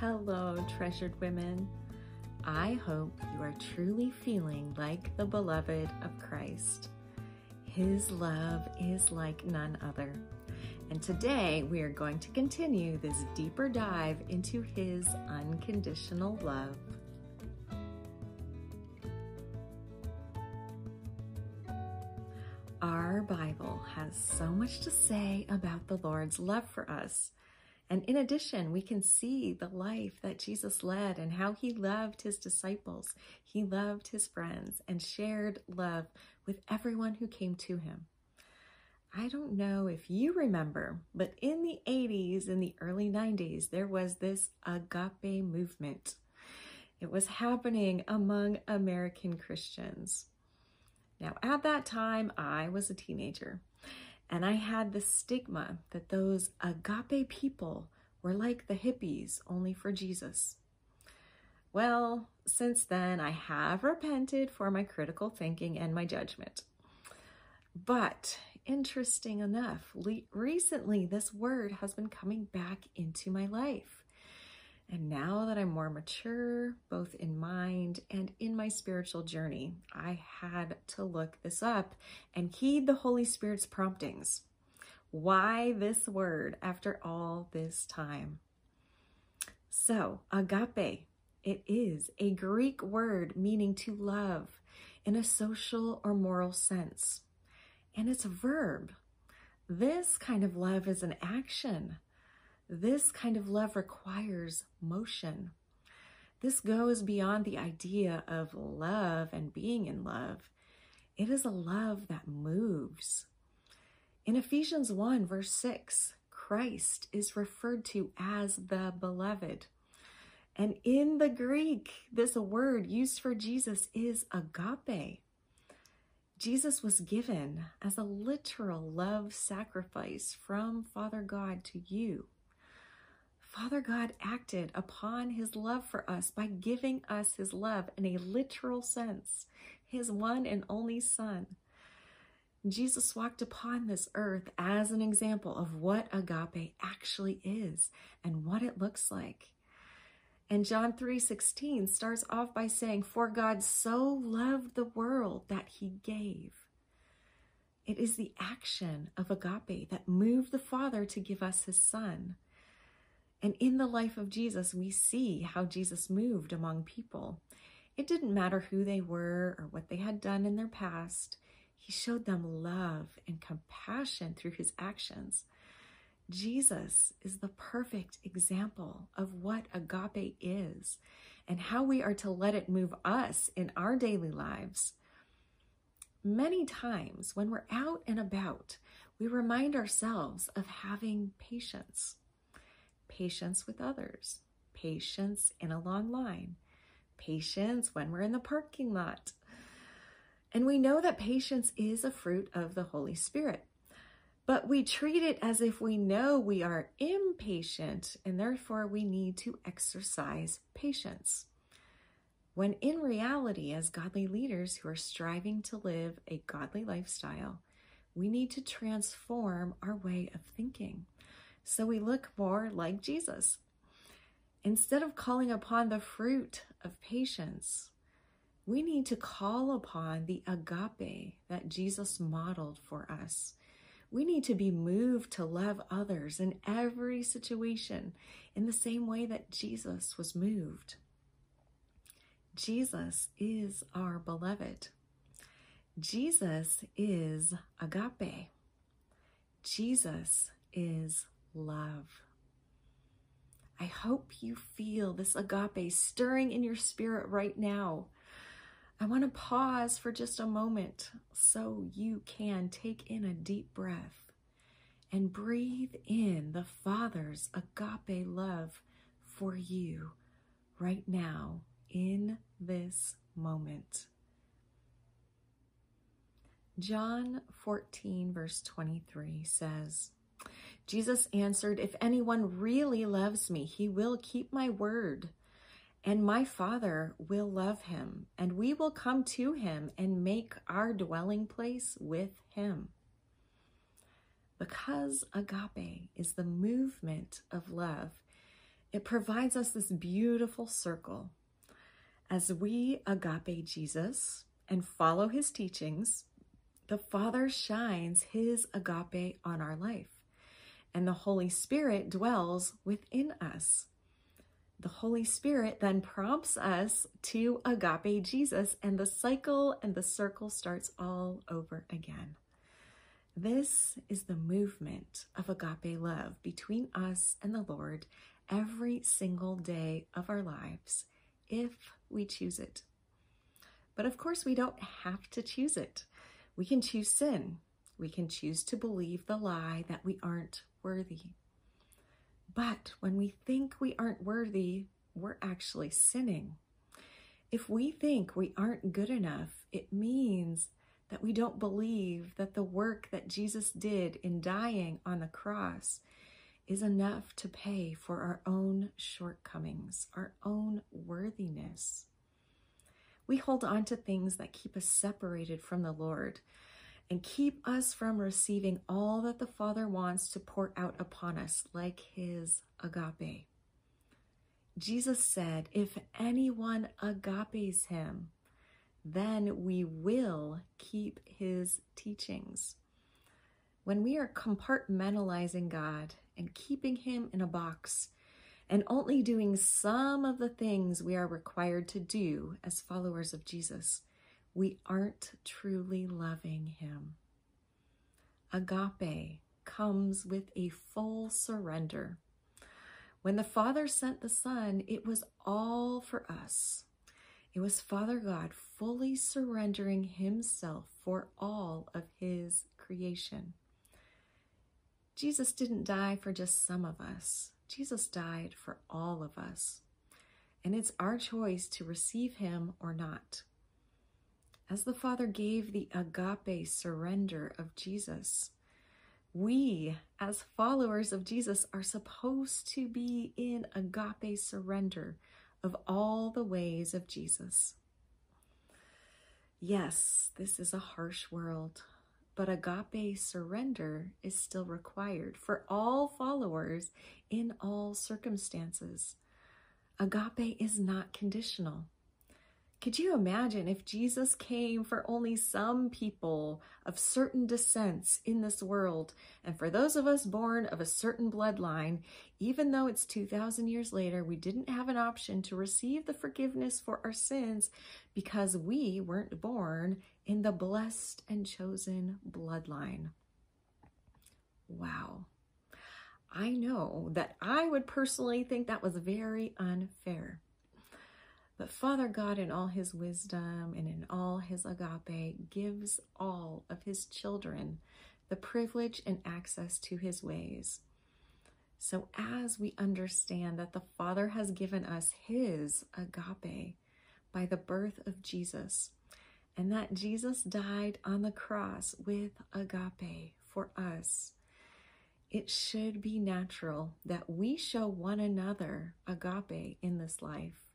Hello, treasured women. I hope you are truly feeling like the beloved of Christ. His love is like none other. And today we are going to continue this deeper dive into His unconditional love. Our Bible has so much to say about the Lord's love for us. And in addition, we can see the life that Jesus led and how he loved his disciples. He loved his friends and shared love with everyone who came to him. I don't know if you remember, but in the 80s and the early 90s, there was this agape movement. It was happening among American Christians. Now, at that time, I was a teenager. And I had the stigma that those agape people were like the hippies, only for Jesus. Well, since then, I have repented for my critical thinking and my judgment. But interesting enough, recently this word has been coming back into my life. And now that I'm more mature, both in mind and in my spiritual journey, I had to look this up and heed the Holy Spirit's promptings. Why this word after all this time? So, agape, it is a Greek word meaning to love in a social or moral sense. And it's a verb. This kind of love is an action this kind of love requires motion. This goes beyond the idea of love and being in love. It is a love that moves. In Ephesians 1, verse 6, Christ is referred to as the beloved. And in the Greek, this word used for Jesus is agape. Jesus was given as a literal love sacrifice from Father God to you. Father God acted upon his love for us by giving us his love in a literal sense, his one and only Son. Jesus walked upon this earth as an example of what agape actually is and what it looks like. And John 3:16 starts off by saying, "For God so loved the world that he gave." It is the action of agape that moved the Father to give us his Son. And in the life of Jesus, we see how Jesus moved among people. It didn't matter who they were or what they had done in their past. He showed them love and compassion through his actions. Jesus is the perfect example of what agape is and how we are to let it move us in our daily lives. Many times when we're out and about, we remind ourselves of having patience patience with others, patience in a long line, patience when we're in the parking lot. And we know that patience is a fruit of the Holy Spirit. But we treat it as if we know we are impatient and therefore we need to exercise patience. When in reality, as godly leaders who are striving to live a godly lifestyle, we need to transform our way of thinking so we look more like Jesus. Instead of calling upon the fruit of patience, we need to call upon the agape that Jesus modeled for us. We need to be moved to love others in every situation in the same way that Jesus was moved. Jesus is our beloved. Jesus is agape. Jesus is love. I hope you feel this agape stirring in your spirit right now. I want to pause for just a moment so you can take in a deep breath and breathe in the Father's agape love for you right now in this moment. John 14, verse 23 says, Jesus answered, If anyone really loves me, he will keep my word, and my Father will love him, and we will come to him and make our dwelling place with him. Because agape is the movement of love, It provides us this beautiful circle. As we agape Jesus and follow his teachings, the Father shines his agape on our life, and the Holy Spirit dwells within us. The Holy Spirit then prompts us to agape Jesus, and the cycle and the circle starts all over again. This is the movement of agape love between us and the Lord every single day of our lives if we choose it. But of course, we don't have to choose it. We can choose sin. We can choose to believe the lie that we aren't worthy. But when we think we aren't worthy, we're actually sinning. If we think we aren't good enough, it means that we don't believe that the work that Jesus did in dying on the cross is enough to pay for our own shortcomings, our own worthiness. We hold on to things that keep us separated from the Lord and keep us from receiving all that the Father wants to pour out upon us, like his agape. Jesus said, If anyone agapes him, then we will keep his teachings. When we are compartmentalizing God and keeping him in a box and only doing some of the things we are required to do as followers of Jesus, we aren't truly loving him. Agape comes with a full surrender. When the Father sent the Son, it was all for us. It was Father God fully surrendering himself for all of his creation. Jesus didn't die for just some of us. Jesus died for all of us. And it's our choice to receive him or not. As the Father gave the agape surrender of Jesus, we, as followers of Jesus, are supposed to be in agape surrender of all the ways of Jesus. Yes, this is a harsh world, but agape surrender is still required for all followers in all circumstances. Agape is not conditional. Could you imagine if Jesus came for only some people of certain descents in this world, and for those of us born of a certain bloodline, even though it's 2,000 years later, we didn't have an option to receive the forgiveness for our sins because we weren't born in the blessed and chosen bloodline? Wow. I know that I would personally think that was very unfair. But Father God, in all his wisdom and in all his agape, gives all of his children the privilege and access to his ways. So, as we understand that the Father has given us his agape by the birth of Jesus, and that Jesus died on the cross with agape for us, it should be natural that we show one another agape in this life.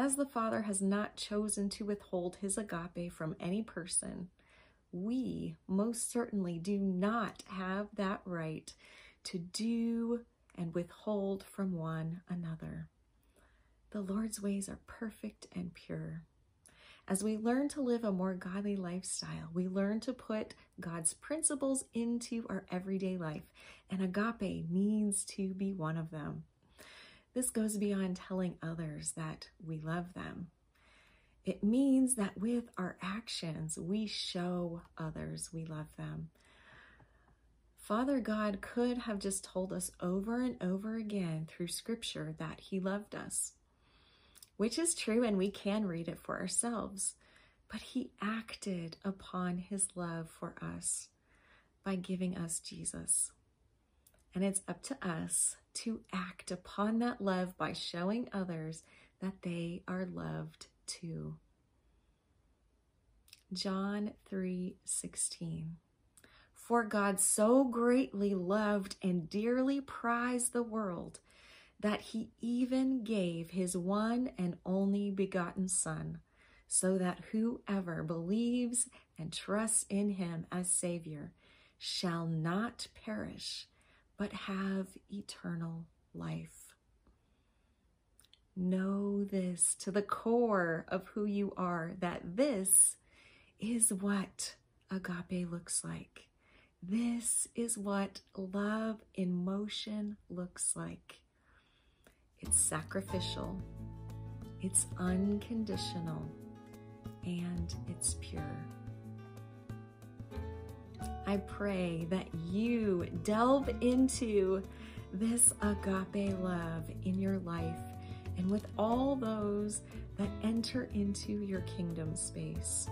As the Father has not chosen to withhold his agape from any person, we most certainly do not have that right to do and withhold from one another. The Lord's ways are perfect and pure. As we learn to live a more godly lifestyle, we learn to put God's principles into our everyday life, and agape needs to be one of them. This goes beyond telling others that we love them. It means that with our actions, we show others we love them. Father God could have just told us over and over again through scripture that he loved us, which is true, and we can read it for ourselves. But he acted upon his love for us by giving us Jesus. And it's up to us to act upon that love by showing others that they are loved too. John 3:16 For God so greatly loved and dearly prized the world that he even gave his one and only begotten son so that whoever believes and trusts in him as savior shall not perish but have eternal life. Know this to the core of who you are that this is what agape looks like. This is what love in motion looks like. It's sacrificial, it's unconditional, and it's pure. I pray that you delve into this agape love in your life and with all those that enter into your kingdom space.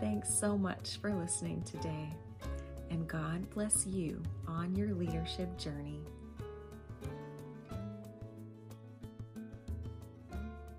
Thanks so much for listening today, and God bless you on your leadership journey.